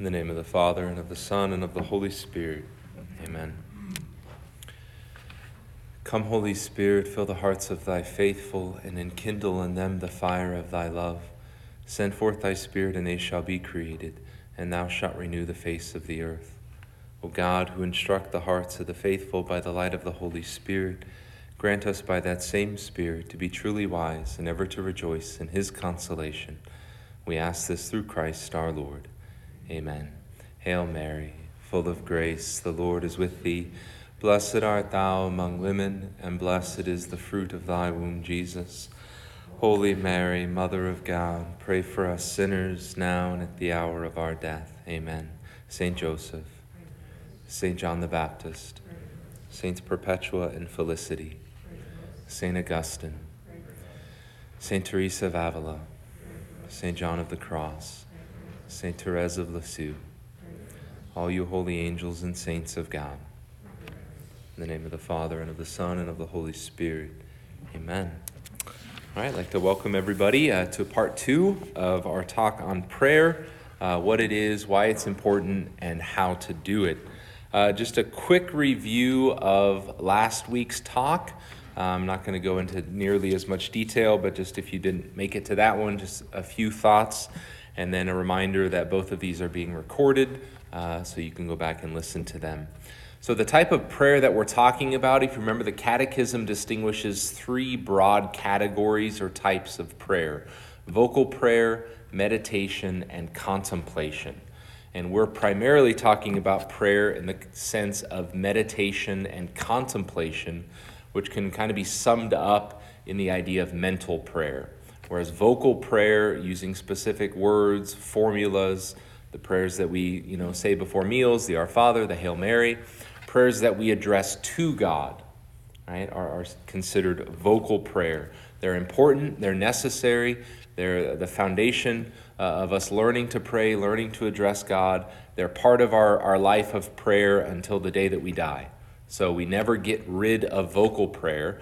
In the name of the Father, and of the Son, and of the Holy Spirit. Amen. Come, Holy Spirit, fill the hearts of thy faithful, and enkindle in them the fire of thy love. Send forth thy Spirit, and they shall be created, and thou shalt renew the face of the earth. O God, who instruct the hearts of the faithful by the light of the Holy Spirit, grant us by that same Spirit to be truly wise and ever to rejoice in his consolation. We ask this through Christ our Lord. Amen. Hail Mary, full of grace, the Lord is with thee. Blessed art thou among women, and blessed is the fruit of thy womb, Jesus. Holy Mary, Mother of God, pray for us sinners now and at the hour of our death. Amen. Saint Joseph, Saint John the Baptist, Saints Perpetua and Felicity, Saint Augustine, Saint Teresa of Avila, Saint John of the Cross, Saint Therese of Lisieux, all you holy angels and saints of God. In the name of the Father, and of the Son, and of the Holy Spirit. Amen. All right, I'd like to welcome everybody uh, to part two of our talk on prayer uh, what it is, why it's important, and how to do it. Uh, just a quick review of last week's talk. I'm not going to go into nearly as much detail, but just if you didn't make it to that one, just a few thoughts. And then a reminder that both of these are being recorded, uh, so you can go back and listen to them. So, the type of prayer that we're talking about, if you remember, the Catechism distinguishes three broad categories or types of prayer vocal prayer, meditation, and contemplation. And we're primarily talking about prayer in the sense of meditation and contemplation, which can kind of be summed up in the idea of mental prayer. Whereas vocal prayer, using specific words, formulas, the prayers that we you know say before meals, the Our Father, the Hail Mary, prayers that we address to God, right, are, are considered vocal prayer. They're important, they're necessary, they're the foundation uh, of us learning to pray, learning to address God. They're part of our, our life of prayer until the day that we die. So we never get rid of vocal prayer.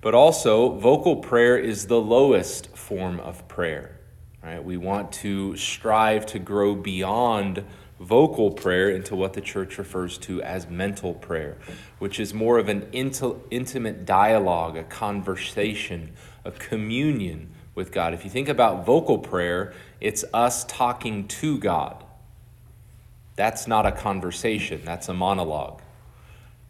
But also, vocal prayer is the lowest form of prayer. Right? We want to strive to grow beyond vocal prayer into what the church refers to as mental prayer, which is more of an intimate dialogue, a conversation, a communion with God. If you think about vocal prayer, it's us talking to God. That's not a conversation, that's a monologue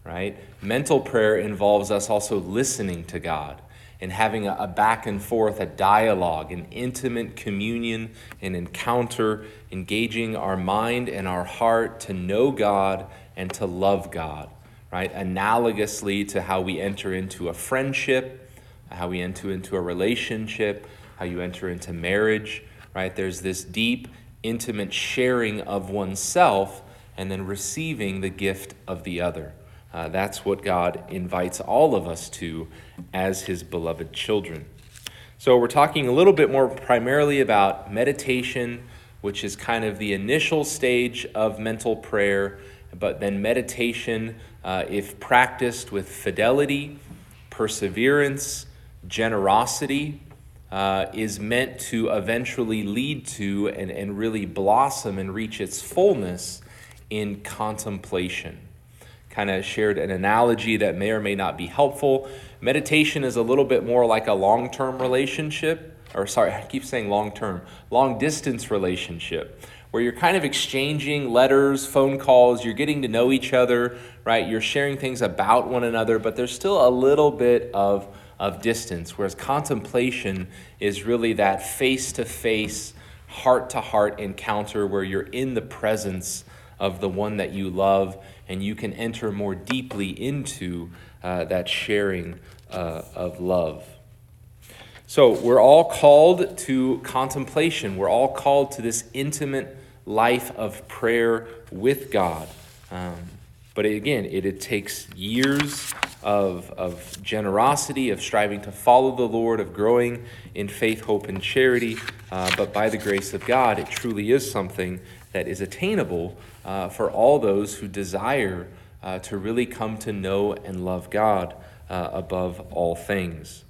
right? Mental prayer involves us also listening to God and having a, back and forth, a dialogue, an intimate communion, an encounter, engaging our mind and our heart to know God and to love God, right? Analogously to how we enter into a friendship, how we enter into a relationship, how you enter into marriage, right? There's this deep, intimate sharing of oneself and then receiving the gift of the other. Uh, that's what God invites all of us to as His beloved children. So, we're talking a little bit more primarily about meditation, which is kind of the initial stage of mental prayer, but then meditation, uh, if practiced with fidelity, perseverance, generosity, uh, is meant to eventually lead to and, and really blossom and reach its fullness in contemplation kind of shared an analogy that may or may not be helpful. Meditation is a little bit more like a long term relationship, or sorry, I keep saying long term, long distance relationship, where you're kind of exchanging letters, phone calls, you're getting to know each other, right? You're sharing things about one another, but there's still a little bit of, of distance, whereas contemplation is really that face to face, heart to heart encounter where you're in the presence of the one that you love and you can enter more deeply into uh, that sharing uh, of love. So, we're all called to contemplation. We're all called to this intimate life of prayer with God. Um, but again, it, it takes years of, of generosity, of striving to follow the Lord, of growing in faith, hope, and charity. Uh, but by the grace of God, it truly is something that is attainable uh, for all those who desire uh, to really come to know and love God uh, above all things.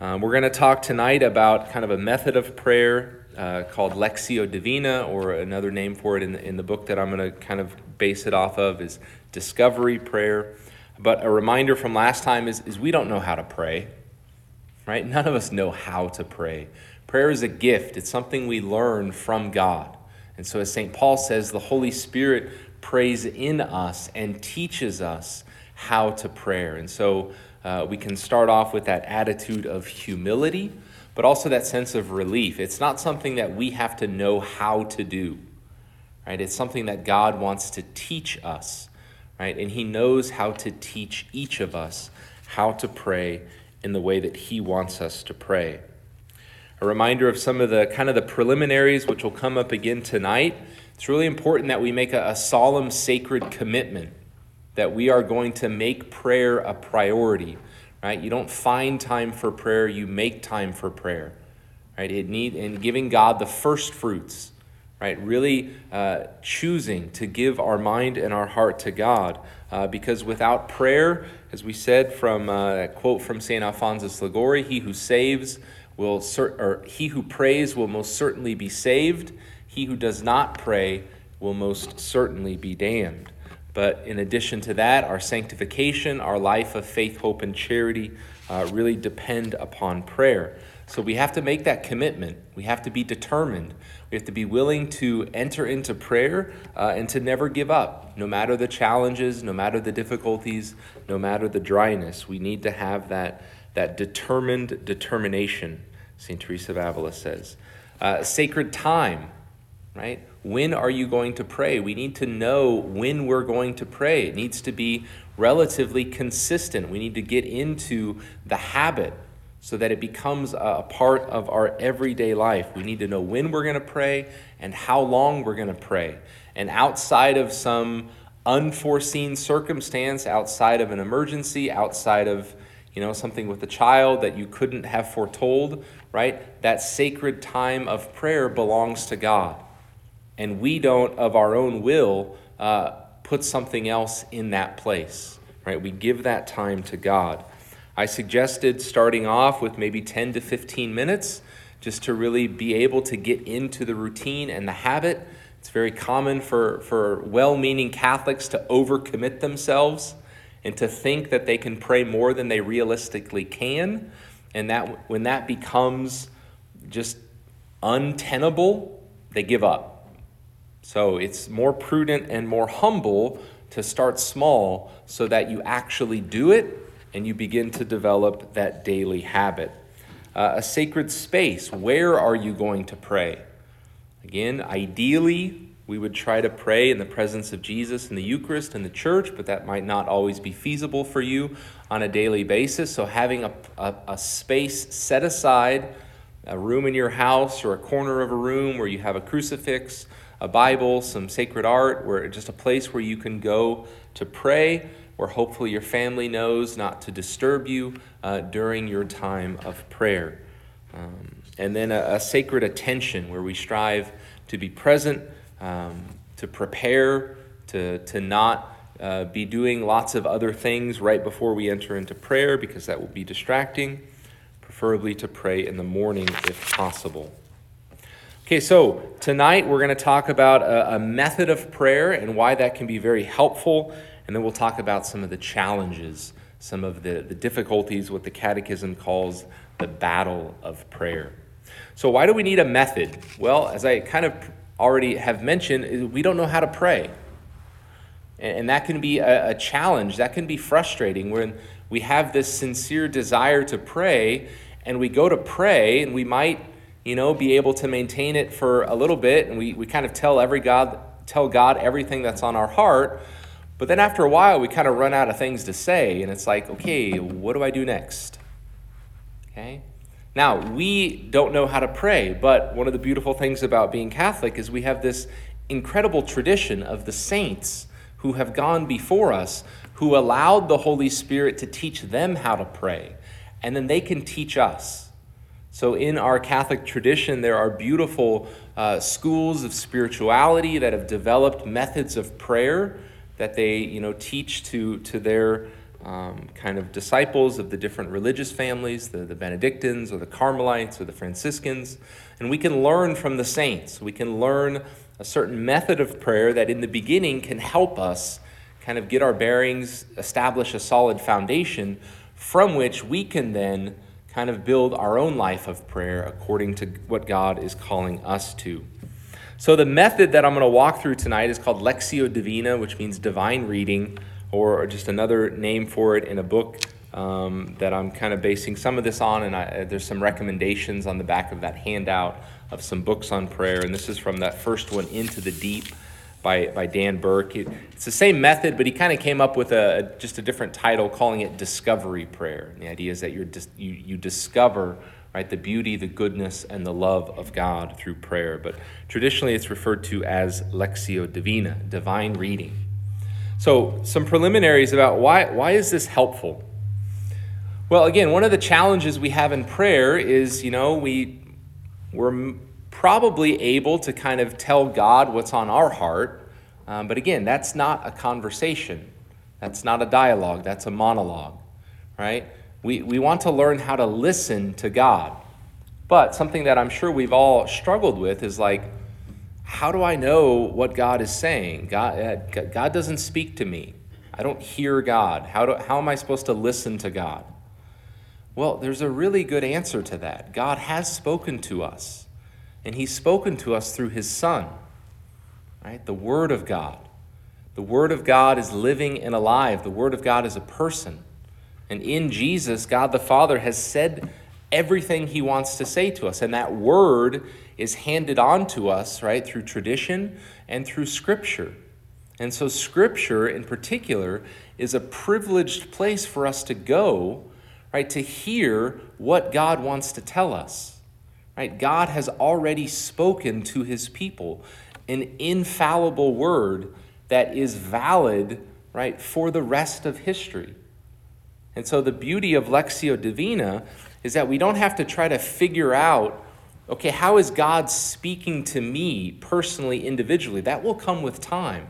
Um, we're going to talk tonight about kind of a method of prayer, uh, called Lectio Divina, or another name for it in the, in the book that I'm going to kind of base it off of is Discovery Prayer. But a reminder from last time is, is we don't know how to pray, right? None of us know how to pray. Prayer is a gift, it's something we learn from God. And so, as St. Paul says, the Holy Spirit prays in us and teaches us how to pray. And so, uh, we can start off with that attitude of humility, but also that sense of relief. It's not something that we have to know how to do, right? It's something that God wants to teach us, right? And He knows how to teach each of us how to pray in the way that He wants us to pray. A reminder of some of the kind of the preliminaries, which will come up again tonight. It's really important that we make a, a solemn, sacred commitment that we are going to make prayer a priority. Right? You don't find time for prayer; you make time for prayer. Right? It need and giving God the first fruits right? Really uh, choosing to give our mind and our heart to God. Uh, because without prayer, as we said from uh, quote from St. Alphonsus Liguori, he who saves will, cer- or he who prays will most certainly be saved. He who does not pray will most certainly be damned. But in addition to that, our sanctification, our life of faith, hope, and charity uh, really depend upon prayer. So we have to make that commitment. We have to be determined. We have to be willing to enter into prayer uh, and to never give up, no matter the challenges, no matter the difficulties, no matter the dryness. We need to have that, that determined determination, St. Teresa of Avila says. Uh, sacred time, right? When are you going to pray? We need to know when we're going to pray. It needs to be relatively consistent. We need to get into the habit so that it becomes a part of our everyday life. We need to know when we're going to pray and how long we're going to pray. And outside of some unforeseen circumstance, outside of an emergency, outside of you know something with a child that you couldn't have foretold, right? That sacred time of prayer belongs to God, and we don't, of our own will, uh, put something else in that place, right? We give that time to God. I suggested starting off with maybe 10 to 15 minutes just to really be able to get into the routine and the habit. It's very common for, for well meaning Catholics to overcommit themselves and to think that they can pray more than they realistically can. And that when that becomes just untenable, they give up. So it's more prudent and more humble to start small so that you actually do it and you begin to develop that daily habit. Uh, a sacred space. Where are you going to pray? Again, ideally, we would try to pray in the presence of Jesus in the Eucharist and the church, but that might not always be feasible for you on a daily basis. So, having a, a, a space set aside, a room in your house or a corner of a room where you have a crucifix, a Bible, some sacred art, where just a place where you can go to pray where hopefully your family knows not to disturb you uh, during your time of prayer. Um, and then a, a, sacred attention where we strive to be present, um, to prepare, to, to not uh, be doing lots of other things right before we enter into prayer because that will be distracting, preferably to pray in the morning if possible. Okay, so tonight we're going to talk about a, a method of prayer and why that can be very helpful and then we'll talk about some of the challenges, some of the, the difficulties, what the Catechism calls the battle of prayer. So, why do we need a method? Well, as I kind of already have mentioned, we don't know how to pray. And that can be a, challenge, that can be frustrating when we have this sincere desire to pray and we go to pray and we might you know be able to maintain it for a little bit and we, we kind of tell every god tell god everything that's on our heart but then after a while, we kind of run out of things to say, and it's like, okay, what do I do next? Okay? Now, we don't know how to pray, but one of the beautiful things about being Catholic is we have this incredible tradition of the saints who have gone before us, who allowed the Holy Spirit to teach them how to pray, and then they can teach us. So, in our Catholic tradition, there are beautiful uh, schools of spirituality that have developed methods of prayer that they you know teach to to their um, kind of disciples of the different religious families, the, the Benedictines or the Carmelites or the Franciscans, and we can learn from the saints. We can learn a certain method of prayer that in the beginning can help us kind of get our bearings, establish a solid foundation from which we can then kind of build our own life of prayer according to what God is calling us to. So, the method that I'm going to walk through tonight is called Lectio Divina, which means divine reading, or just another name for it in a book um, that I'm kind of basing some of this on. And I, there's some recommendations on the back of that handout of some books on prayer. And this is from that first one, Into the Deep. By, by Dan Burke. It, it's the same method, but he kind of came up with a, just a different title, calling it Discovery Prayer. And the idea is that you're dis, you, you discover right? The beauty, the goodness, and the love of God through prayer. But traditionally, it's referred to as lectio Divina, divine reading. So, some preliminaries about why, why is this helpful? Well, again, one of the challenges we have in prayer is, you know, we, we're probably able to kind of tell God what's on our heart. Um, but again, that's not a conversation. That's not a dialogue. That's a monologue, right? We, we want to learn how to listen to God. But something that I'm sure we've all struggled with is like, how do I know what God is saying? God, uh, God doesn't speak to me. I don't hear God. How, do, how am I supposed to listen to God? Well, there's a really good answer to that. God has spoken to us, and He's spoken to us through His Son, right? The Word of God. The Word of God is living and alive. The Word of God is a person. And in Jesus, God the Father has said everything he wants to say to us. And that word is handed on to us, right, through tradition and through Scripture. And so, Scripture in particular is a privileged place for us to go, right, to hear what God wants to tell us. Right? God has already spoken to his people an infallible word that is valid, right, for the rest of history. And so the beauty of Lectio Divina is that we don't have to try to figure out, okay, how is God speaking to me personally, individually? That will come with time.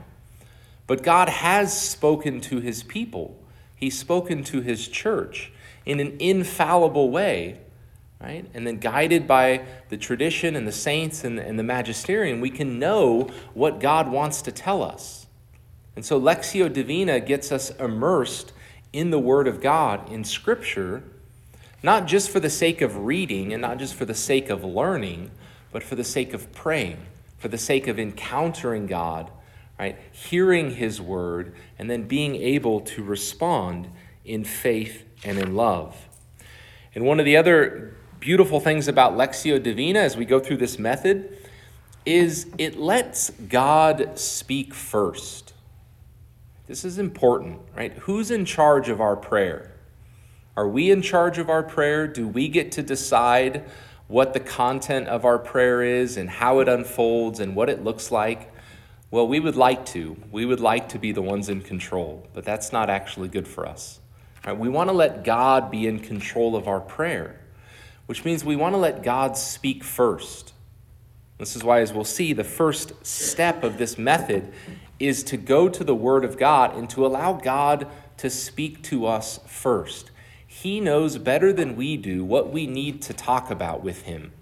But God has spoken to his people, he's spoken to his church in an infallible way. Right? And then, guided by the tradition and the saints and, and the magisterium, we can know what God wants to tell us. And so, Lectio Divina gets us immersed in the Word of God, in Scripture, not just for the sake of reading and not just for the sake of learning, but for the sake of praying, for the sake of encountering God, right? Hearing His Word, and then being able to respond in faith and in love. And one of the other beautiful things about Lectio Divina as we go through this method is it lets God speak first. This is important, right? Who's in charge of our prayer? Are we in charge of our prayer? Do we get to decide what the content of our prayer is and how it unfolds and what it looks like? Well, we would like to. We would like to be the ones in control, but that's not actually good for us. Right? We want to let God be in control of our prayer, which means we want to let God speak first. This is why, as we'll see, the first step of this method is to go to the Word of God and to allow God to speak to us first. He knows better than we do what we need to talk about with Him.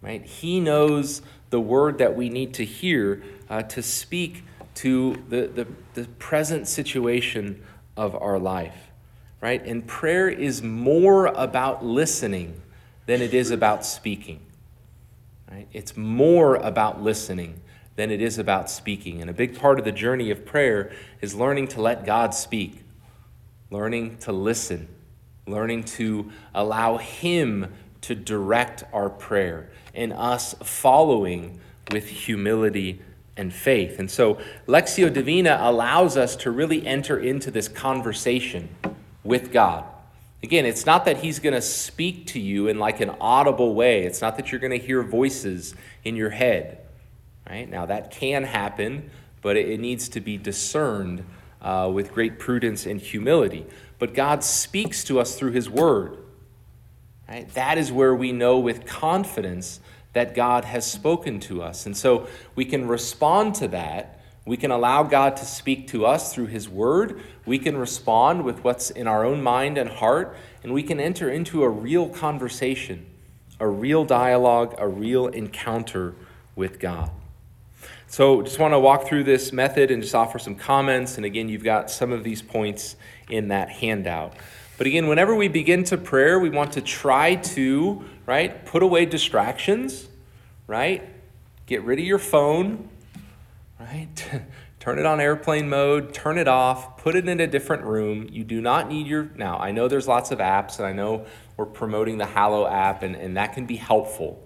Right? He knows the word that we need to hear uh, to speak to the, the, the present situation of our life. Right? And prayer is more about listening than it is about speaking. Right? It's more about listening than it is about speaking. And a big part of the journey of prayer is learning to let God speak, learning to listen, learning to allow Him to direct our prayer, and us following with humility and faith. And so, Lectio Divina allows us to really enter into this conversation with God. Again, it's not that he's going to speak to you in like an audible way. It's not that you're going to hear voices in your head. Right? Now, that can happen, but it, needs to be discerned uh, with great prudence and humility. But God speaks to us through His Word. Right? That is where we know with confidence that God has spoken to us. And so we can respond to that We can allow God to speak to us through His Word. We can respond with what's in our own mind and heart, and we can enter into a real conversation, a real dialogue, a real encounter with God. So, just want to walk through this method and just offer some comments. And again, you've got some of these points in that handout. But again, whenever we begin to prayer, we want to try to, right, put away distractions, right? Get rid of your phone, right? turn it on airplane mode, turn it off, put it in a different room. You do not need your. Now, I know there's lots of apps, and I know we're promoting the Hallow app, and, and that can be helpful,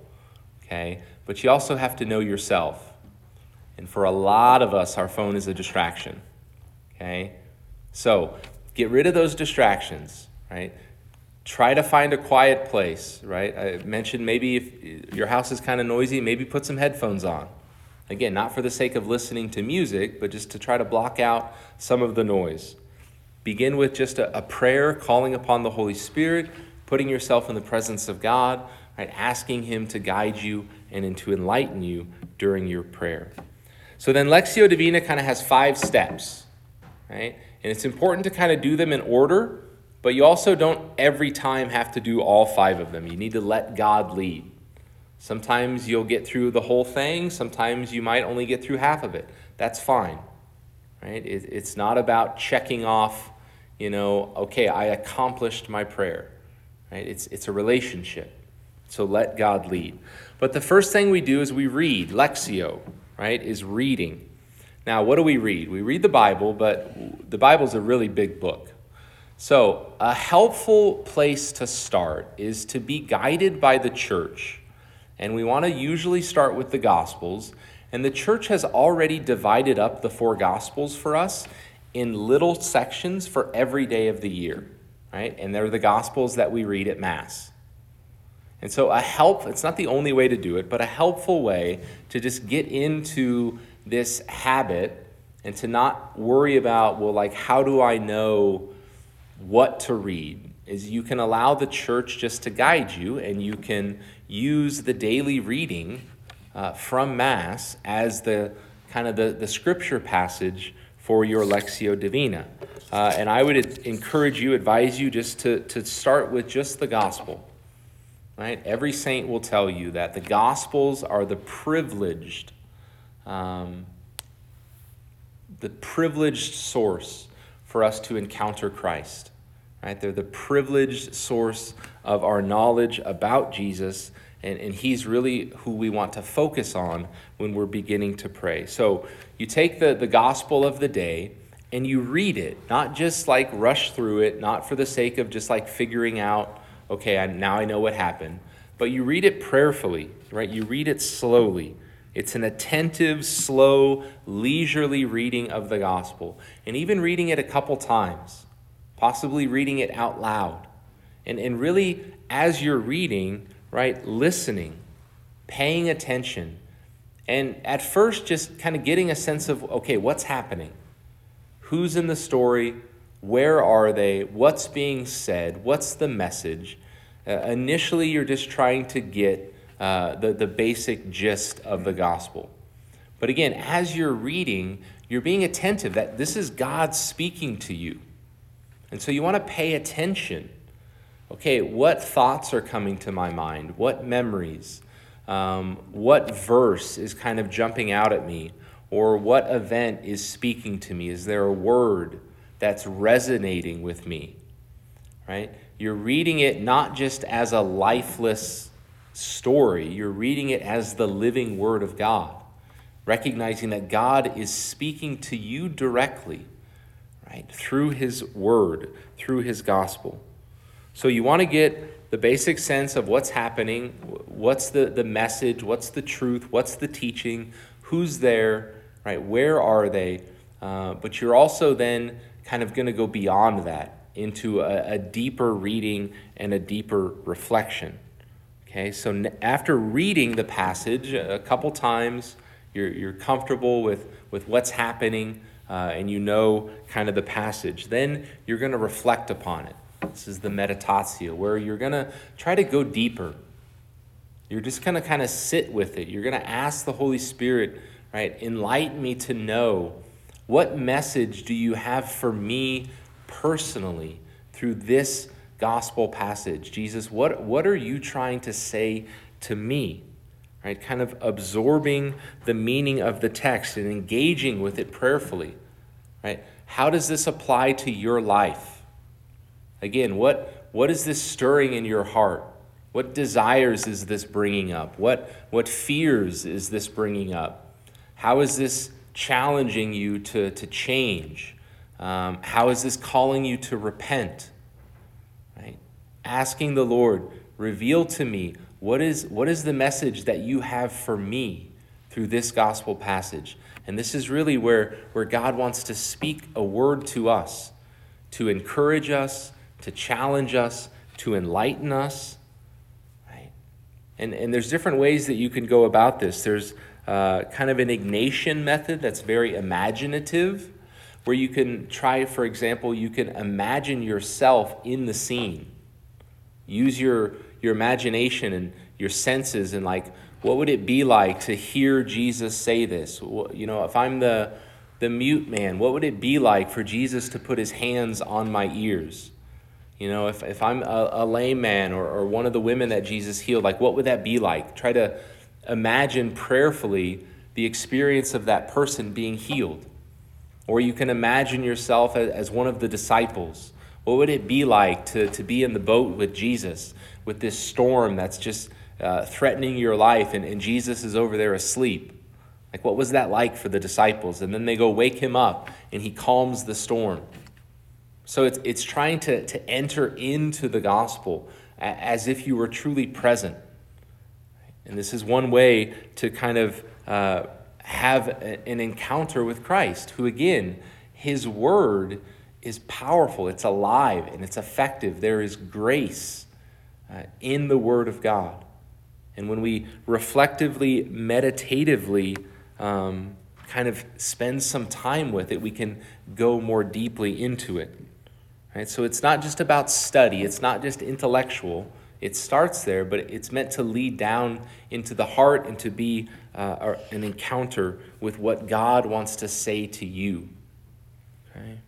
okay? But you also have to know yourself. And for a lot of us, our phone is a distraction, okay? So get rid of those distractions, right? Try to find a quiet place, right? I mentioned maybe if your house is kind of noisy, maybe put some headphones on Again, not for the sake of listening to music, but just to try to block out some of the noise. Begin with just a, a prayer, calling upon the Holy Spirit, putting yourself in the presence of God, right, asking Him to guide you and to enlighten you during your prayer. So then, Lectio Divina kind of has five steps, right? And it's important to kind of do them in order, but you also don't every time have to do all five of them. You need to let God lead. Sometimes you'll get through the whole thing, sometimes you might only get through half of it. That's fine. Right? It, it's not about checking off, you know, okay, I accomplished my prayer. Right? It's, it's a relationship. So let God lead. But the first thing we do is we read, Lectio, right, is reading. Now, what do we read? We read the Bible, but the Bible's a really big book. So, a helpful place to start is to be guided by the church and we want to usually start with the Gospels. And the church has already divided up the four Gospels for us in little sections for every day of the year, right? And they're the Gospels that we read at Mass. And so, a help, it's not the only way to do it, but a helpful way to just get into this habit and to not worry about, well, like, how do I know what to read? Is you can allow the church just to guide you and you can use the daily reading uh, from Mass as the kind of the, the scripture passage for your Lectio Divina. Uh, and I would encourage you, advise you just to, to start with just the gospel. Right? Every saint will tell you that the gospels are the privileged, um, the privileged source for us to encounter Christ. Right? They're the privileged source of our knowledge about Jesus, and, and He's really who we want to focus on when we're beginning to pray. So you take the, the gospel of the day and you read it, not just like rush through it, not for the sake of just like figuring out, okay, I, now I know what happened, but you read it prayerfully, right? You read it slowly. It's an attentive, slow, leisurely reading of the gospel, and even reading it a couple times possibly reading it out loud. And, and really, as you're reading, right, listening, paying attention, and at first just kind of getting a sense of, okay, what's happening? Who's in the story? Where are they? What's being said? What's the message? Uh, initially, you're just trying to get uh, the, the basic gist of the gospel. But again, as you're reading, you're being attentive that this is God speaking to you. And so you want to pay attention. Okay, what thoughts are coming to my mind? What memories? Um, what verse is kind of jumping out at me? Or what event is speaking to me? Is there a word that's resonating with me? Right? You're reading it not just as a lifeless story, you're reading it as the living Word of God, recognizing that God is speaking to you directly right? Through his word, through his gospel. So you want to get the basic sense of what's happening, what's the, the message, what's the truth, what's the teaching, who's there, right? Where are they? Uh, but you're also then kind of going to go beyond that into a, a, deeper reading and a deeper reflection. Okay, so after reading the passage a couple times, you're, you're comfortable with, with what's happening uh, and you know kind of the passage, then you're going to reflect upon it. This is the meditatio, where you're going to try to go deeper. You're just going to kind of sit with it. You're going to ask the Holy Spirit, right? Enlighten me to know what message do you have for me personally through this gospel passage? Jesus, what, what are you trying to say to me? Right? Kind of absorbing the meaning of the text and engaging with it prayerfully. Right? How does this apply to your life? Again, what, what is this stirring in your heart? What desires is this bringing up? What, what fears is this bringing up? How is this challenging you to, to change? Um, how is this calling you to repent? Asking the Lord, reveal to me what is, what is the message that you have for me through this gospel passage. And this is really where, where God wants to speak a word to us, to encourage us, to challenge us, to enlighten us. Right? And, and there's different ways that you can go about this. There's uh, kind of an Ignatian method that's very imaginative, where you can try, for example, you can imagine yourself in the scene. Use your, your imagination and your senses and like, what would it be like to hear Jesus say this? You know, if I'm the, the mute man, what would it be like for Jesus to put his hands on my ears? You know, if, if I'm a, a lame man or, or one of the women that Jesus healed, like what would that be like? Try to imagine prayerfully the experience of that person being healed. Or you can imagine yourself as one of the disciples. What would it be like to, to be in the boat with Jesus with this storm that's just uh, threatening your life and, and Jesus is over there asleep? Like, what was that like for the disciples? And then they go wake him up and he calms the storm. So it's, it's trying to, to enter into the gospel as if you were truly present. And this is one way to kind of uh, have an encounter with Christ, who, again, his word is powerful, it's alive, and it's effective. There is grace uh, in the word of God. And when we reflectively, meditatively, um, kind of spend some time with it, we can go more deeply into it. Right? So it's not just about study, it's not just intellectual. It starts there, but it's meant to lead down into the heart and to be uh, an encounter with what God wants to say to you. Okay?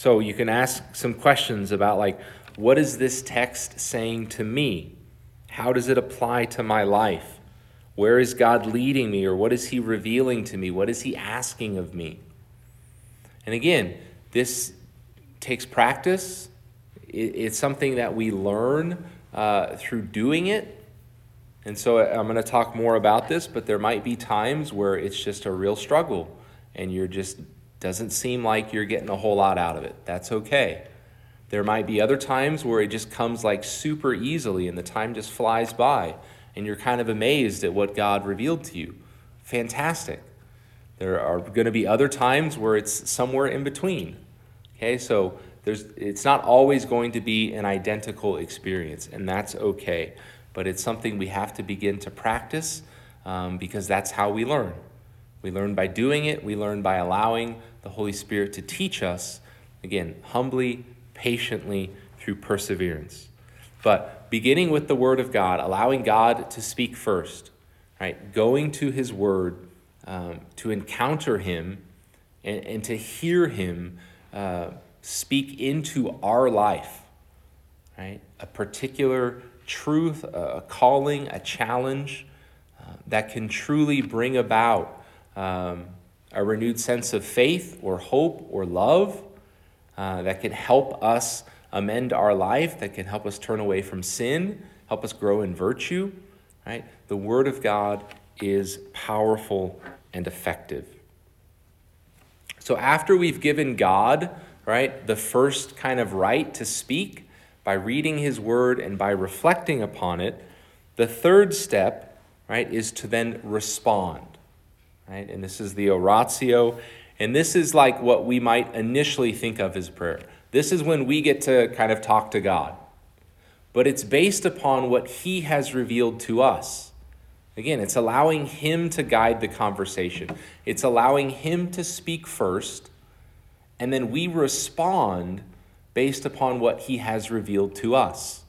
So you can ask some questions about, like, what is this text saying to me? How does it apply to my life? Where is God leading me, or what is He revealing to me? What is He asking of me? And again, this takes practice. It's something that we learn uh, through doing it. And so I'm going to talk more about this, but there might be times where it's just a real struggle and you're just doesn't seem like you're getting a whole lot out of it. That's okay. There might be other times where it just comes like super easily and the time just flies by and you're kind of amazed at what God revealed to you. Fantastic. There are going to be other times where it's somewhere in between. Okay, so there's, it's not always going to be an identical experience, and that's okay. But it's something we have to begin to practice um, because that's how we learn. We learn by doing it, we learn by allowing the Holy Spirit to teach us, again, humbly, patiently, through perseverance. But beginning with the Word of God, allowing God to speak first, right? Going to His Word um, to encounter Him and, and to hear Him uh, speak into our life, right? A particular truth, a calling, a challenge uh, that can truly bring about um, a renewed sense of faith or hope or love uh, that can help us amend our life, that can help us turn away from sin, help us grow in virtue, right? The Word of God is powerful and effective. So after we've given God, right, the first kind of right to speak by reading his word and by reflecting upon it, the third step, right, is to then respond. Right? And this is the oratio, and this is like what we might initially think of as prayer. This is when we get to kind of talk to God. But it's based upon what he has revealed to us. Again, it's allowing Him to guide the conversation, it's allowing Him to speak first, and then we respond based upon what He has revealed to us.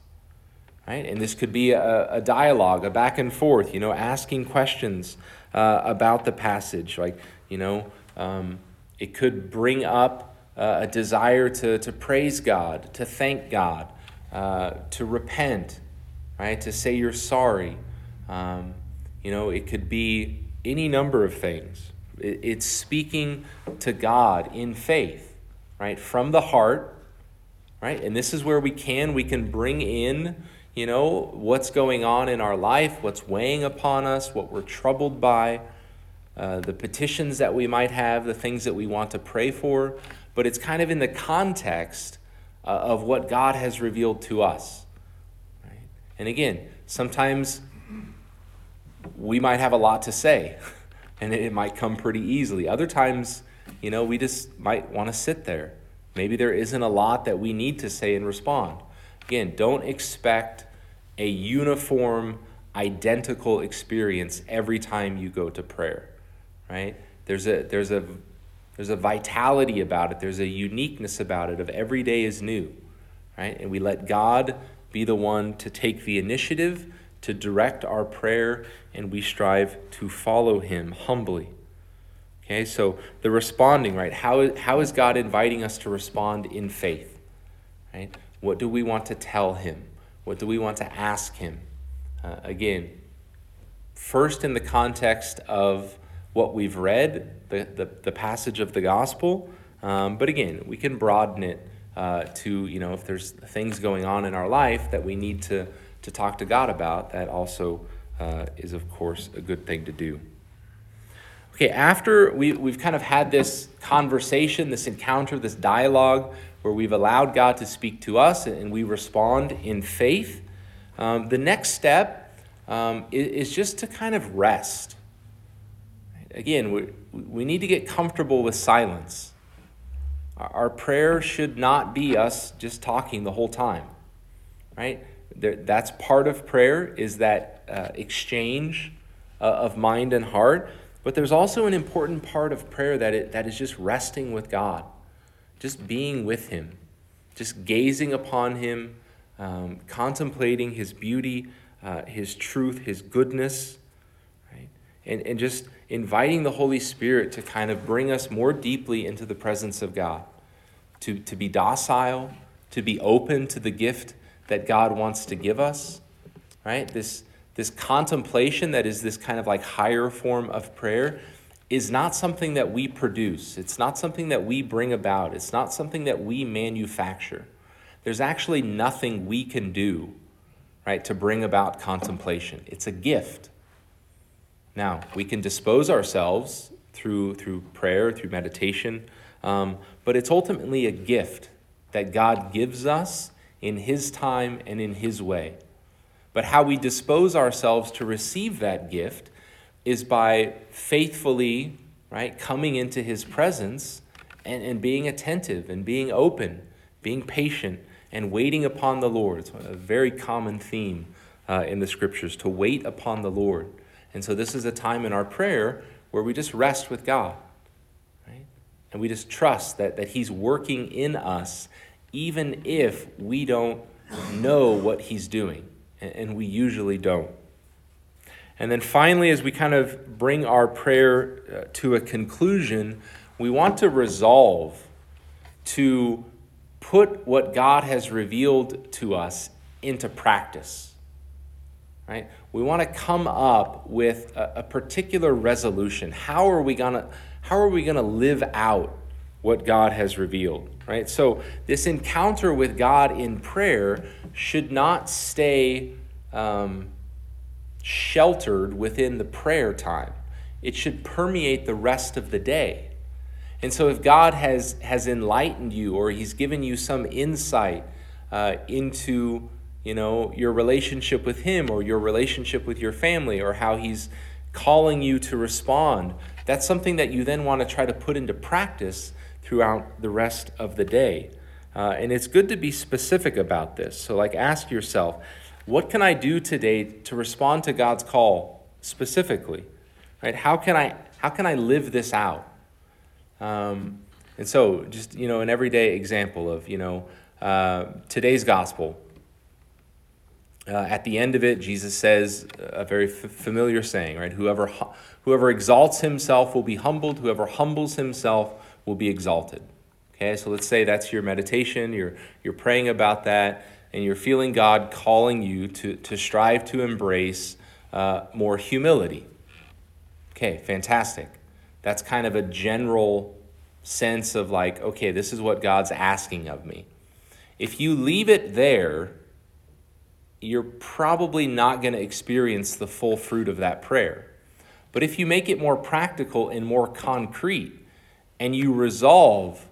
Right? And this could be a, a dialogue, a back and forth, you know, asking questions uh, about the passage. Like, you know, um, it could bring up uh, a desire to, to praise God, to thank God, uh, to repent, right? To say you're sorry. Um, you know, it could be any number of things. It, it's speaking to God in faith, right? From the heart, right? And this is where we can, we can bring in, you know, what's going on in our life, what's weighing upon us, what we're troubled by, uh, the petitions that we might have, the things that we want to pray for. But it's kind of in the context uh, of what God has revealed to us. Right? And again, sometimes we might have a lot to say, and it might come pretty easily. Other times, you know, we just might want to sit there. Maybe there isn't a lot that we need to say and respond. Again, don't expect a uniform, identical experience every time you go to prayer, right? There's a, there's a, there's a vitality about it, there's a uniqueness about it of every day is new, right? And we let God be the one to take the initiative, to direct our prayer, and we strive to follow Him humbly. Okay, so the responding, right? How, how is God inviting us to respond in faith? Right? What do we want to tell Him? What do we want to ask Him? Uh, again, first in the context of what we've read, the, the, the passage of the gospel, um, but again, we can broaden it uh, to, you know, if there's things going on in our life that we need to, to talk to God about, that also uh, is, of course, a good thing to do. Okay, after we, we've kind of had this conversation, this encounter, this dialogue where we've allowed God to speak to us and we respond in faith, um, the next step um, is, is, just to kind of rest. Again, we, we need to get comfortable with silence. Our prayer should not be us just talking the whole time, right? There, that's part of prayer is that uh, exchange uh, of mind and heart. But there's also an important part of prayer that, it, that is just resting with God, just being with Him, just gazing upon Him, um, contemplating His beauty, uh, His truth, His goodness, right? And, and just inviting the Holy Spirit to kind of bring us more deeply into the presence of God, to, to be docile, to be open to the gift that God wants to give us, right? This this contemplation that is this kind of like higher form of prayer is not something that we produce. It's not something that we bring about. It's not something that we manufacture. There's actually nothing we can do, right, to bring about contemplation. It's a gift. Now, we can dispose ourselves through, through prayer, through meditation, um, but it's ultimately a gift that God gives us in His time and in His way. But how we dispose ourselves to receive that gift is by faithfully, right, coming into his presence and, and being attentive and being open, being patient, and waiting upon the Lord. It's a very common theme uh, in the scriptures to wait upon the Lord. And so this is a time in our prayer where we just rest with God, right? And we just trust that, that He's working in us, even if we don't know what He's doing and we usually don't. And then finally, as we kind of bring our prayer uh, to a conclusion, we want to resolve to put what God has revealed to us into practice. Right? We want to come up with a, a particular resolution. How are we gonna how are we gonna live out what God has revealed? Right? So this encounter with God in prayer should not stay um, sheltered within the prayer time. It should permeate the rest of the day. And so, if God has, has enlightened you or He's given you some insight uh, into you know, your relationship with Him or your relationship with your family or how He's calling you to respond, that's something that you then want to try to put into practice throughout the rest of the day. Uh, and it's good to be specific about this. So, like, ask yourself, what can I do today to respond to God's call specifically? Right? How can I how can I live this out? Um, and so, just you know, an everyday example of you know uh, today's gospel. uh, at the end of it, Jesus says a very f- familiar saying, right? Whoever, whoever exalts himself will be humbled, whoever humbles himself will be exalted. Okay, so let's say that's your meditation, you're, you're praying about that, and you're feeling God calling you to, to strive to embrace uh, more humility. Okay, fantastic. That's kind of a general sense of like, okay, this is what God's asking of me. If you leave it there, you're probably not going to experience the full fruit of that prayer. But if you make it more practical and more concrete, and you resolve,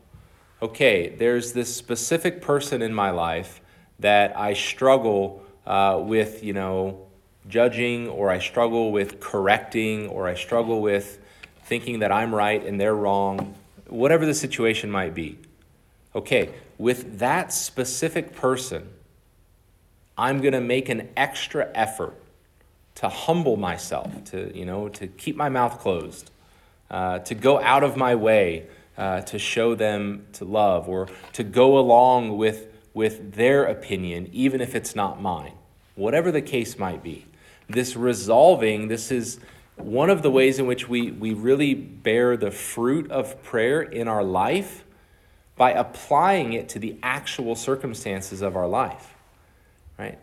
okay, there's this specific person in my life that I struggle uh, with, you know, judging, or I struggle with correcting, or I struggle with thinking that I'm right and they're wrong, whatever the situation might be. Okay, with that specific person, I'm going to make an extra effort to humble myself, to, you know, to keep my mouth closed, uh, to go out of my way uh, to show them to love or to go along with, with their opinion, even if it's not mine, whatever the case might be. This resolving, this is one of the ways in which we, we really bear the fruit of prayer in our life by applying it to the actual circumstances of our life right?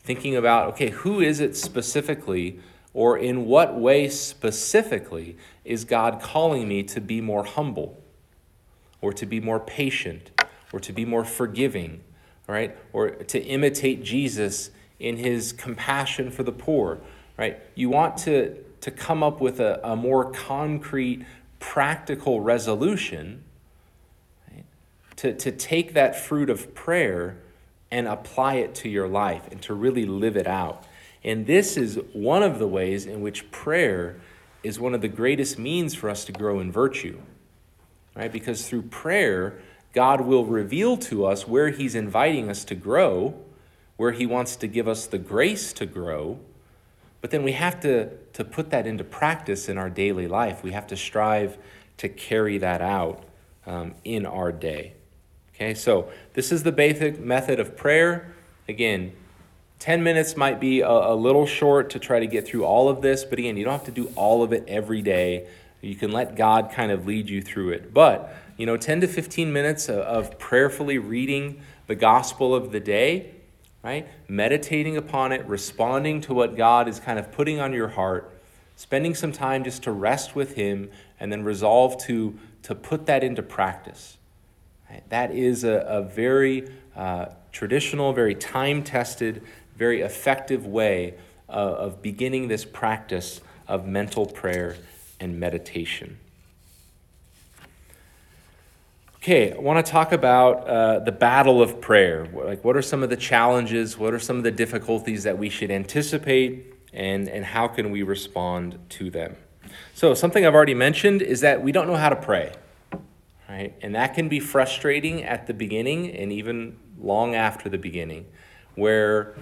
Thinking about, okay, who is it specifically, or in what way specifically is God calling me to be more humble, or to be more patient, or to be more forgiving, right? Or to imitate Jesus in his compassion for the poor, right? You want to, to come up with a, a more concrete, practical resolution right? to, to take that fruit of prayer and apply it to your life and to really live it out. And this is one of the ways in which prayer is one of the greatest means for us to grow in virtue. Right? Because through prayer, God will reveal to us where He's inviting us to grow, where He wants to give us the grace to grow. But then we have to, to put that into practice in our daily life. We have to strive to carry that out um, in our day. Okay, so this is the basic method of prayer. Again, 10 minutes might be a, a, little short to try to get through all of this, but again, you don't have to do all of it every day. You can let God kind of lead you through it. But, you know, 10 to 15 minutes of, of prayerfully reading the gospel of the day, right? Meditating upon it, responding to what God is kind of putting on your heart, spending some time just to rest with Him, and then resolve to, to put that into practice. That is a, a very uh, traditional, very time tested, very effective way uh, of beginning this practice of mental prayer and meditation. Okay, I want to talk about uh, the battle of prayer. Like, what are some of the challenges? What are some of the difficulties that we should anticipate? And, and how can we respond to them? So, something I've already mentioned is that we don't know how to pray right? And that can be frustrating at the beginning and even long after the beginning, where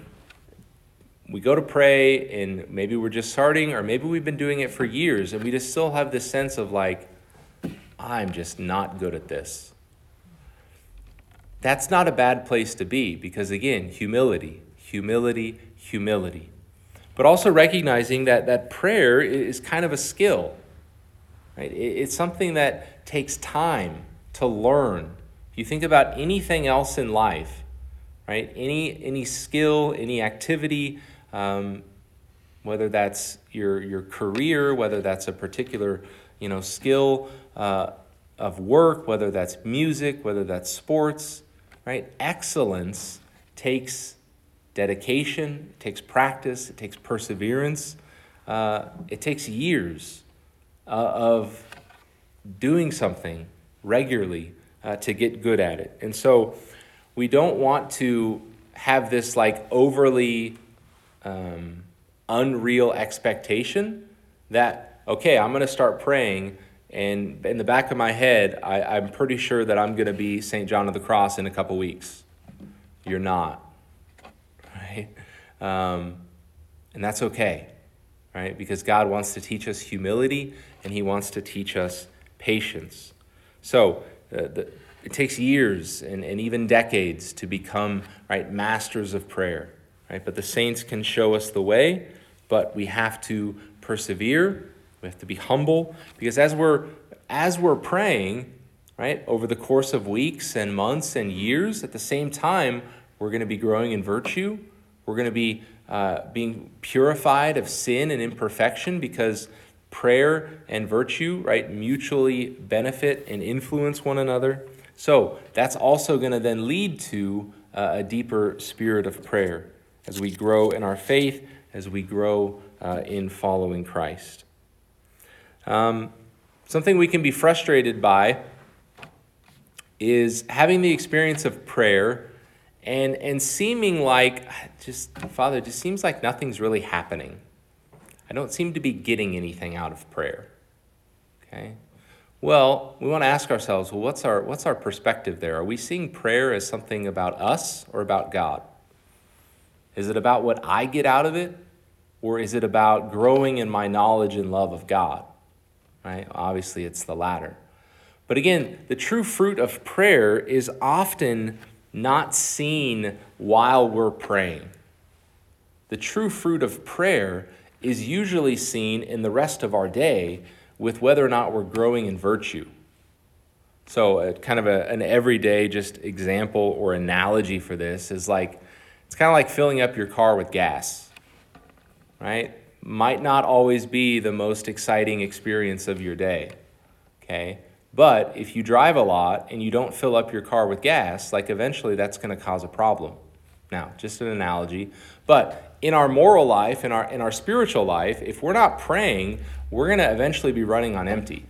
we go to pray and maybe we're just starting, or maybe we've been doing it for years and we just still have this sense of like, I'm just not good at this. That's not a bad place to be because, again, humility, humility, humility. But also recognizing that, that prayer is kind of a skill. Right? It's something that takes time to learn. If you think about anything else in life, right? Any any skill, any activity, um, whether that's your your career, whether that's a particular you know skill uh, of work, whether that's music, whether that's sports, right? Excellence takes dedication, it takes practice, it takes perseverance, uh, it takes years uh, of doing something regularly uh, to get good at it. And so we don't want to have this like overly um, unreal expectation that, okay, I'm going to start praying. And in the back of my head, I, I'm pretty sure that I'm going to be St. John of the Cross in a couple weeks. You're not, right? Um, and that's okay, right? Because God wants to teach us humility and He wants to teach us patience. So uh, the, it takes years and, and even decades to become right masters of prayer. right? But the saints can show us the way, but we have to persevere. We have to be humble because as we're as we're praying, right, over the course of weeks and months and years, at the same time, we're going to be growing in virtue. We're going to be uh, being purified of sin and imperfection because prayer and virtue, right, mutually benefit and influence one another. So that's also going to then lead to uh, a deeper spirit of prayer as we grow in our faith, as we grow uh, in following Christ. Um, something we can be frustrated by is having the experience of prayer and, and seeming like just, Father, it just seems like nothing's really happening. I don't seem to be getting anything out of prayer. Okay? Well, we want to ask ourselves, well, what's our, what's our perspective there? Are we seeing prayer as something about us or about God? Is it about what I get out of it? Or is it about growing in my knowledge and love of God? Right? Obviously, it's the latter. But again, the true fruit of prayer is often not seen while we're praying. The true fruit of prayer is usually seen in the rest of our day with whether or not we're growing in virtue. So, a, kind of a, an everyday just example or analogy for this is like it's kind of like filling up your car with gas, right? Might not always be the most exciting experience of your day, okay? But if you drive a lot and you don't fill up your car with gas, like eventually that's going to cause a problem. Now, just an analogy. But in our moral life, in our, in our spiritual life, if we're not praying, we're going to eventually be running on empty.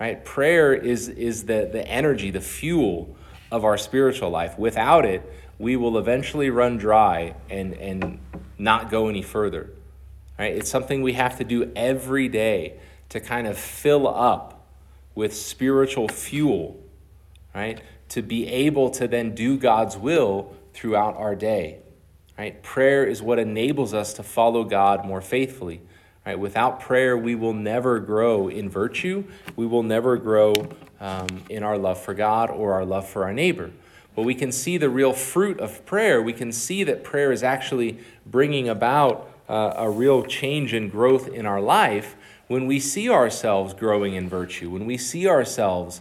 Right? Prayer is, is the, the energy, the fuel of our spiritual life. Without it, we will eventually run dry and, and not go any further. Right? It's something we have to do every day to kind of fill up with spiritual fuel, right? To be able to then do God's will throughout our day. Right? Prayer is what enables us to follow God more faithfully. Right? Without prayer, we will never grow in virtue. We will never grow um, in our love for God or our love for our neighbor. But we can see the real fruit of prayer. We can see that prayer is actually bringing about uh, a real change and growth in our life when we see ourselves growing in virtue, when we see ourselves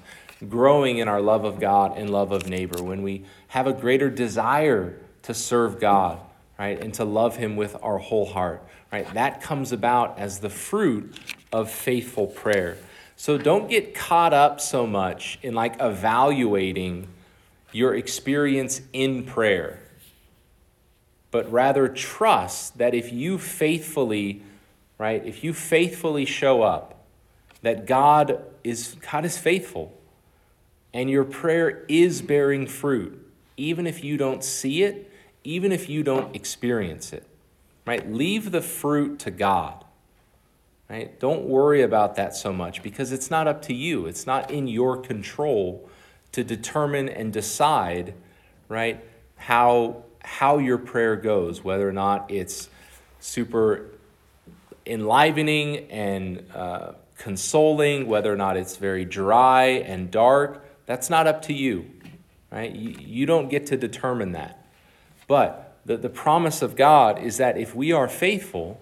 growing in our love of God and love of neighbor, when we have a greater desire to serve God, right, and to love Him with our whole heart, right? That comes about as the fruit of faithful prayer. So don't get caught up so much in like evaluating your experience in prayer, but rather trust that if you faithfully, right, if you faithfully show up, that God is God is faithful and your prayer is bearing fruit, even if you don't see it, even if you don't experience it. Right? Leave the fruit to God. Right? Don't worry about that so much because it's not up to you. It's not in your control to determine and decide, right, how how your prayer goes, whether or not it's super enlivening and uh, consoling, whether or not it's very dry and dark. That's not up to you, right? You, you don't get to determine that. But the, the promise of God is that if we are faithful,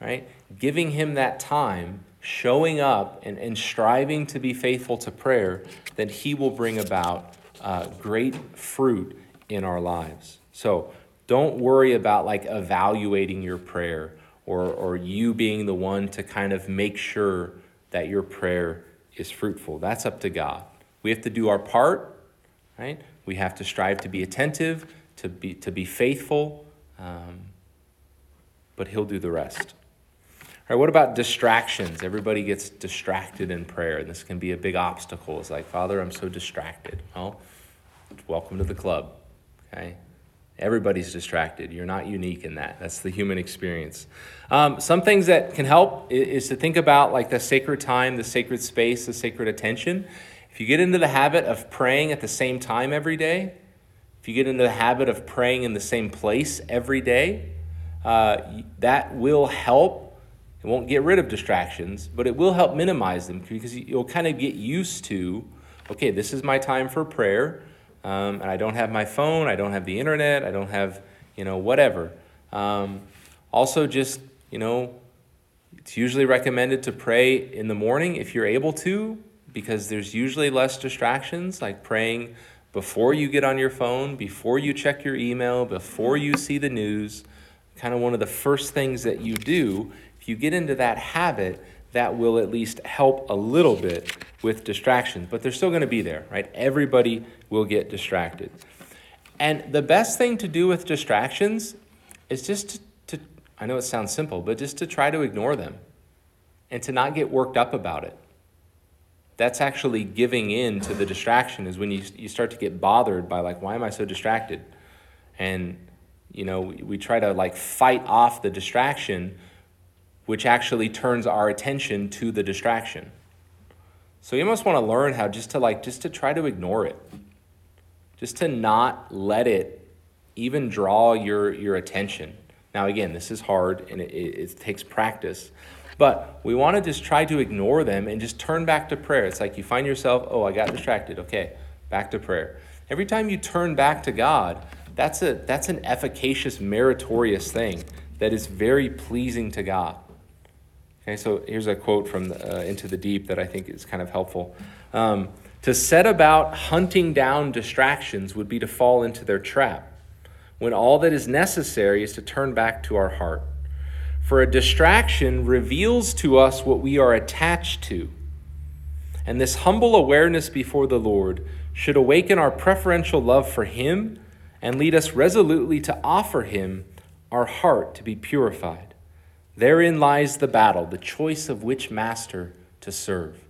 right, giving Him that time, showing up, and, and striving to be faithful to prayer, then He will bring about uh, great fruit in our lives. So don't worry about like evaluating your prayer or, or you being the one to kind of make sure that your prayer is fruitful. That's up to God. We have to do our part, right? We have to strive to be attentive, to be, to be faithful, um, but He'll do the rest. All right, what about distractions? Everybody gets distracted in prayer, and this can be a big obstacle. It's like, Father, I'm so distracted. Well, welcome to the club, okay? Everybody's distracted. You're not unique in that. That's the human experience. Um, some things that can help is, to think about like the sacred time, the sacred space, the sacred attention. If you get into the habit of praying at the same time every day, if you get into the habit of praying in the same place every day, uh, that will help. It won't get rid of distractions, but it will help minimize them because you'll kind of get used to okay, this is my time for prayer, um, and I don't have my phone, I don't have the internet, I don't have, you know, whatever. Um, also, just, you know, it's usually recommended to pray in the morning if you're able to, because there's usually less distractions, like praying before you get on your phone, before you check your email, before you see the news. Kind of one of the first things that you do. If you get into that habit, that will at least help a little bit with distractions, but they're still going to be there, right? Everybody will get distracted. And the best thing to do with distractions is just to, to, I know it sounds simple, but just to try to ignore them and to not get worked up about it. That's actually giving in to the distraction, is when you, you start to get bothered by, like, why am I so distracted? And, you know, we, we try to, like, fight off the distraction, which actually turns our attention to the distraction. So you must want to learn how just to, like, just to try to ignore it just to not let it even draw your, your attention. Now, again, this is hard and it, it, takes practice, but we want to just try to ignore them and just turn back to prayer. It's like you find yourself, oh, I got distracted. Okay, back to prayer. Every time you turn back to God, that's, a, that's an efficacious, meritorious thing that is very pleasing to God. Okay, so here's a quote from the, uh, Into the Deep that I think is kind of helpful. Um, to set about hunting down distractions would be to fall into their trap, when all that is necessary is to turn back to our heart. For a distraction reveals to us what we are attached to. And this humble awareness before the Lord should awaken our preferential love for Him and lead us resolutely to offer Him our heart to be purified. Therein lies the battle, the choice of which master to serve.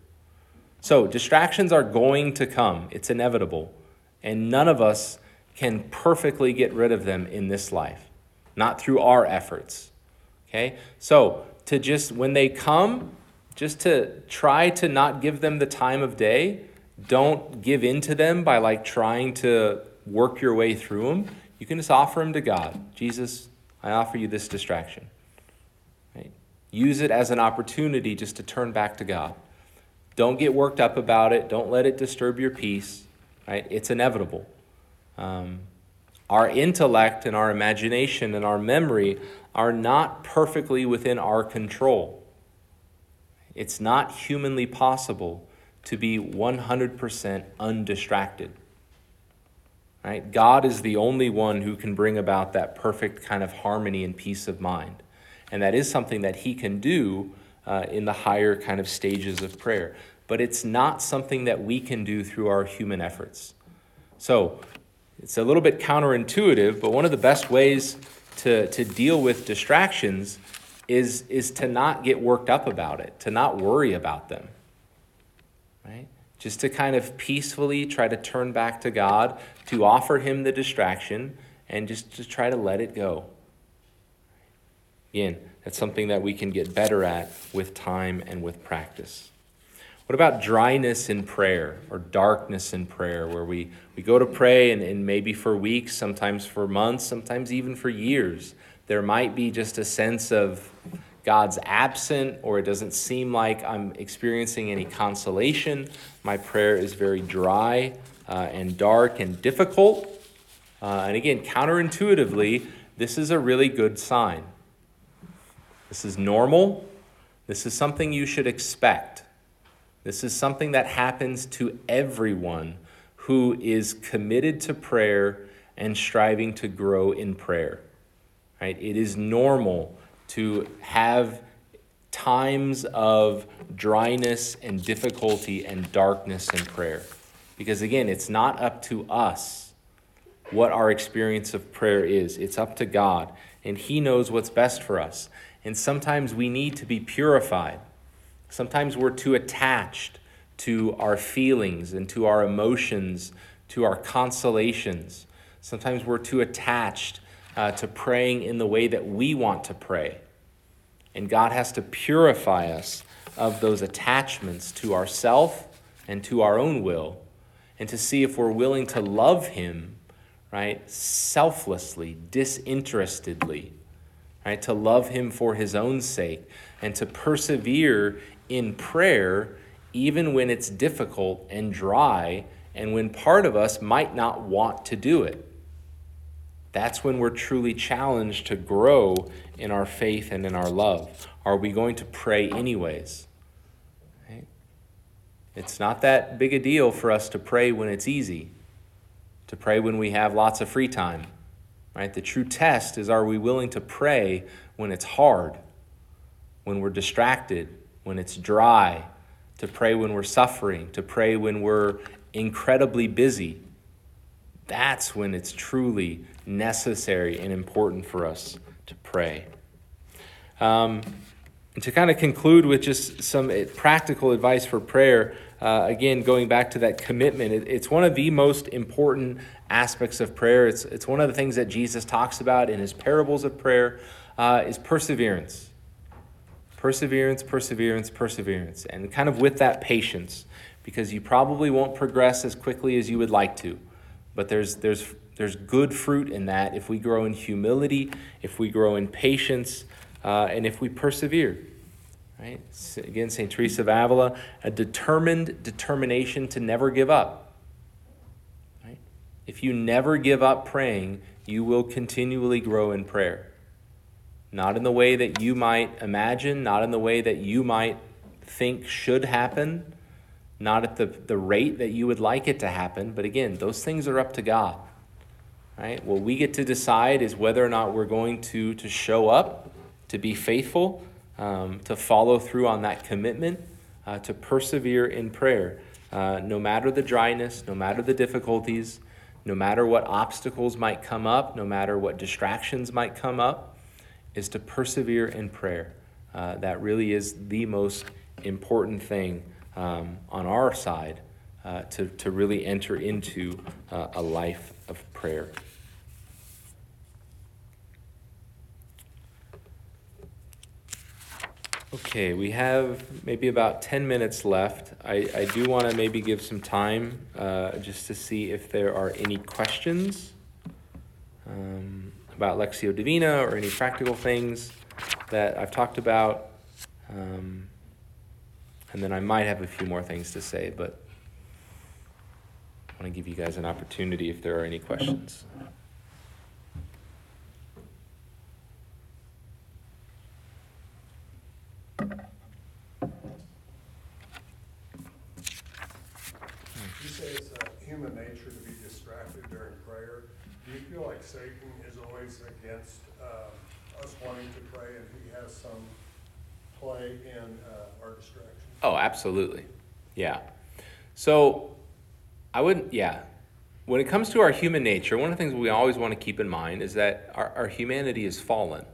So, distractions are going to come, it's inevitable. And none of us can perfectly get rid of them in this life, not through our efforts. Okay? So, to just, when they come, just to try to not give them the time of day. Don't give in to them by like trying to work your way through them. You can just offer them to God. Jesus, I offer you this distraction. Use it as an opportunity just to turn back to God. Don't get worked up about it. Don't let it disturb your peace. Right? It's inevitable. Um, our intellect and our imagination and our memory are not perfectly within our control. It's not humanly possible to be 100% undistracted. Right? God is the only one who can bring about that perfect kind of harmony and peace of mind. And that is something that He can do uh, in the higher kind of stages of prayer. But it's not something that we can do through our human efforts. So it's a little bit counterintuitive, but one of the best ways to, to deal with distractions is, is to not get worked up about it, to not worry about them. Right? Just to kind of peacefully try to turn back to God, to offer Him the distraction, and just to try to let it go. Again, that's something that we can get better at with time and with practice. What about dryness in prayer or darkness in prayer, where we, we go to pray and, and maybe for weeks, sometimes for months, sometimes even for years, there might be just a sense of God's absent, or it doesn't seem like I'm experiencing any consolation. My prayer is very dry uh, and dark and difficult. Uh, and again, counterintuitively, this is a really good sign. This is normal. This is something you should expect. This is something that happens to everyone who is committed to prayer and striving to grow in prayer. Right? It is normal to have times of dryness and difficulty and darkness in prayer. Because again, it's not up to us what our experience of prayer is. It's up to God, and He knows what's best for us. And sometimes we need to be purified. Sometimes we're too attached to our feelings and to our emotions, to our consolations. Sometimes we're too attached uh, to praying in the way that we want to pray. And God has to purify us of those attachments to ourself and to our own will, and to see if we're willing to love Him, right, selflessly, disinterestedly, right? To love him for his own sake and to persevere in prayer even when it's difficult and dry and when part of us might not want to do it. That's when we're truly challenged to grow in our faith and in our love. Are we going to pray anyways? It's not that big a deal for us to pray when it's easy, to pray when we have lots of free time. Right? The true test is are we willing to pray when it's hard, when we're distracted, when it's dry, to pray when we're suffering, to pray when we're incredibly busy. That's when it's truly necessary and important for us to pray. Um, to kind of conclude with just some eh, practical advice for prayer, uh, again, going back to that commitment, it, it's one of the most important aspects of prayer. It's, it's one of the things that Jesus talks about in his parables of prayer uh, is perseverance. Perseverance, perseverance, perseverance. And kind of with that patience, because you probably won't progress as quickly as you would like to. But there's, there's, there's good fruit in that if we grow in humility, if we grow in patience, uh, and if we persevere. Right? Again, St. Teresa of Avila, a determined determination to never give up. If you never give up praying, you will continually grow in prayer. Not in the way that you might imagine, not in the way that you might think should happen, not at the, the rate that you would like it to happen. But again, those things are up to God. Right? What we get to decide is whether or not we're going to, to show up, to be faithful, um, to follow through on that commitment, uh, to persevere in prayer. Uh, no matter the dryness, no matter the difficulties, no matter what obstacles might come up, no matter what distractions might come up, is to persevere in prayer. Uh, that really is the most important thing um, on our side uh, to, to really enter into uh, a life of prayer. Okay, we have maybe about 10 minutes left. I, I do want to maybe give some time uh, just to see if there are any questions um, about Lectio Divina or any practical things that I've talked about. Um, and then I might have a few more things to say, but I want to give you guys an opportunity if there are any questions. Play in uh, our distraction? Oh, absolutely. Yeah. So I wouldn't, yeah. When it comes to our human nature, one of the things we always want to keep in mind is that our, our humanity is fallen.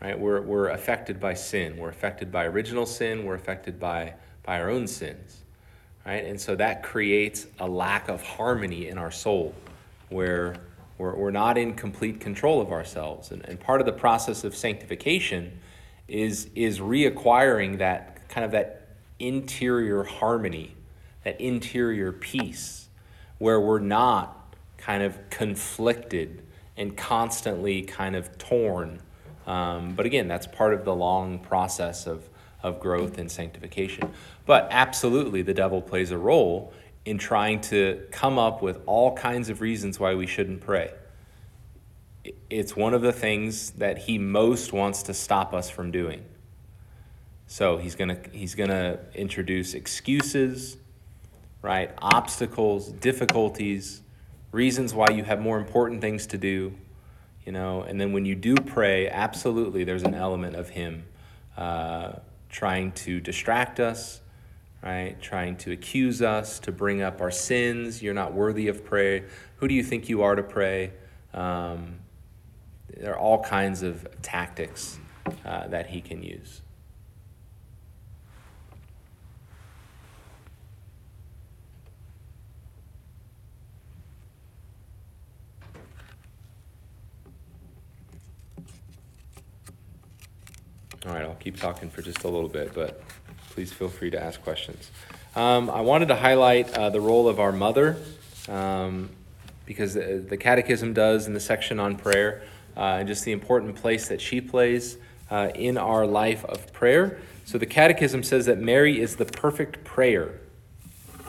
Right? We're, we're affected by sin. We're affected by original sin. We're affected by, by our own sins. Right? And so that creates a lack of harmony in our soul where we're, we're not in complete control of ourselves. And, and part of the process of sanctification is is reacquiring that kind of that interior harmony, that interior peace, where we're not kind of conflicted and constantly kind of torn. Um, but again, that's part of the long process of, of growth and sanctification. But absolutely, the devil plays a role in trying to come up with all kinds of reasons why we shouldn't pray it's one of the things that he most wants to stop us from doing. So he's going to he's going to introduce excuses, right? Obstacles, difficulties, reasons why you have more important things to do, you know. And then when you do pray, absolutely, there's an element of him uh, trying to distract us, right? Trying to accuse us, to bring up our sins. You're not worthy of prayer. Who do you think you are to pray? Um, there are all kinds of tactics uh, that he can use. Keep talking for just a little bit, but please feel free to ask questions. Um, I wanted to highlight uh, the role of our mother um, because the, the, Catechism does in the section on prayer uh, and just the important place that she plays uh, in our life of prayer. So the Catechism says that Mary is the perfect prayer,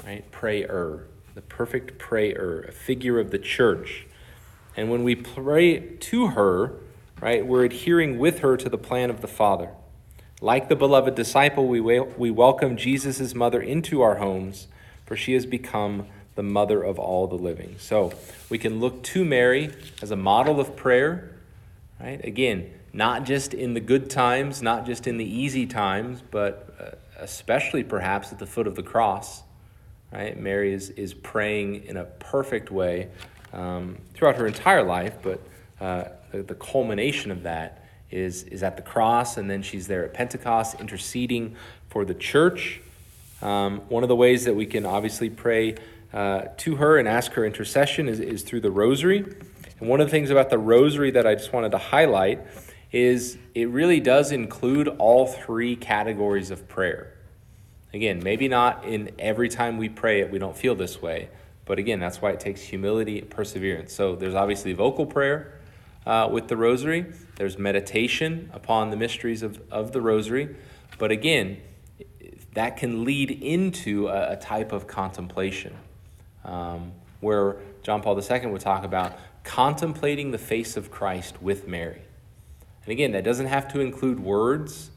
right? Prayer, the perfect prayer, a figure of the church. And when we pray to her, right, we're adhering with her to the plan of the Father. Like the beloved disciple, we, we welcome Jesus' mother into our homes, for she has become the mother of all the living. So we can look to Mary as a model of prayer, right? Again, not just in the good times, not just in the easy times, but uh, especially perhaps at the foot of the cross, right? Mary is, is praying in a perfect way um, throughout her entire life, but uh, the, the culmination of that is, is at the cross, and then she's there at Pentecost interceding for the church. Um, one of the ways that we can obviously pray uh, to her and ask her intercession is, is through the rosary. And one of the things about the rosary that I just wanted to highlight is it really does include all three categories of prayer. Again, maybe not in every time we pray it, we don't feel this way. But again, that's why it takes humility and perseverance. So there's obviously vocal prayer uh, with the rosary, there's meditation upon the mysteries of, of the rosary. But again, that can lead into a, a type of contemplation um, where John Paul II would talk about contemplating the face of Christ with Mary. And again, that doesn't have to include words,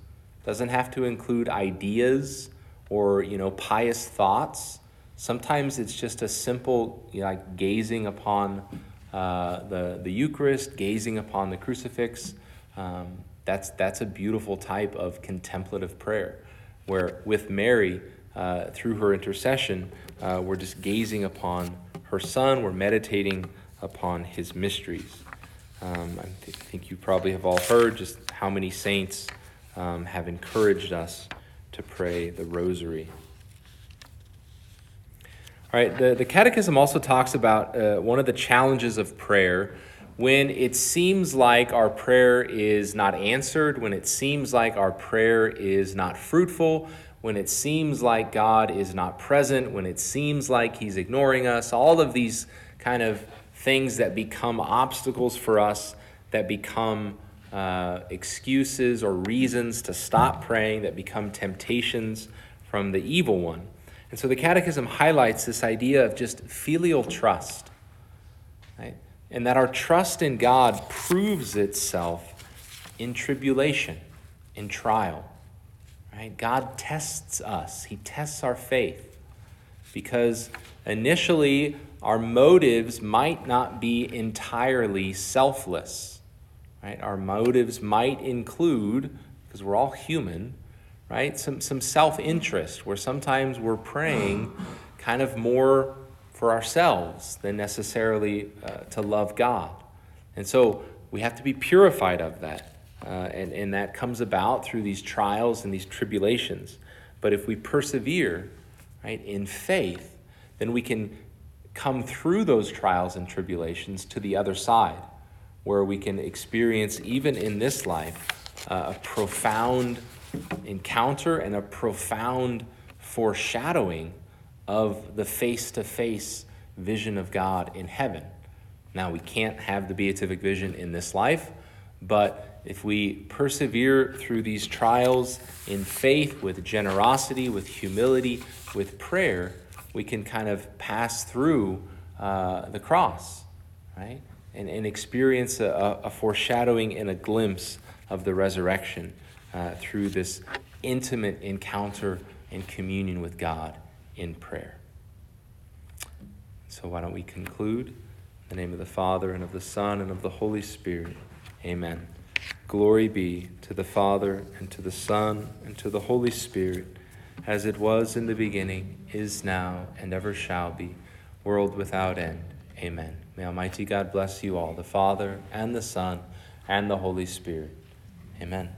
doesn't have to include ideas or you know pious thoughts. Sometimes it's just a simple you know, like gazing upon uh, the the Eucharist, gazing upon the crucifix. Um, that's that's a beautiful type of contemplative prayer, where with Mary, uh, through her intercession, uh, we're just gazing upon her Son. We're meditating upon His mysteries. Um, I th- think you probably have all heard just how many saints um, have encouraged us to pray the rosary. Right, the, the Catechism also talks about uh, one of the challenges of prayer when it seems like our prayer is not answered, when it seems like our prayer is not fruitful, when it seems like God is not present, when it seems like He's ignoring us, all of these kind of things that become obstacles for us, that become uh, excuses or reasons to stop praying, that become temptations from the evil one. And so the Catechism highlights this idea of just filial trust, right? And that our trust in God proves itself in tribulation, in trial. Right? God tests us, He tests our faith because initially our motives might not be entirely selfless. Right? Our motives might include, because we're all human, right? Some, some self interest where sometimes we're praying kind of more for ourselves than necessarily uh, to love God. And so we have to be purified of that. Uh, and, and that comes about through these trials and these tribulations. But if we persevere, right, in faith, then we can come through those trials and tribulations to the other side, where we can experience, even in this life, uh, a profound encounter and a profound foreshadowing of the face to face vision of God in heaven. Now, we can't have the beatific vision in this life, but if we persevere through these trials in faith, with generosity, with humility, with prayer, we can kind of pass through uh, the cross, right? And, and experience a, a foreshadowing and a glimpse of the resurrection uh, through this intimate encounter and communion with God in prayer. So, why don't we conclude? In the name of the Father, and of the Son, and of the Holy Spirit. Amen. Glory be to the Father, and to the Son, and to the Holy Spirit, as it was in the beginning, is now, and ever shall be, world without end. Amen. May Almighty God bless you all, the Father, and the Son, and the Holy Spirit. Amen.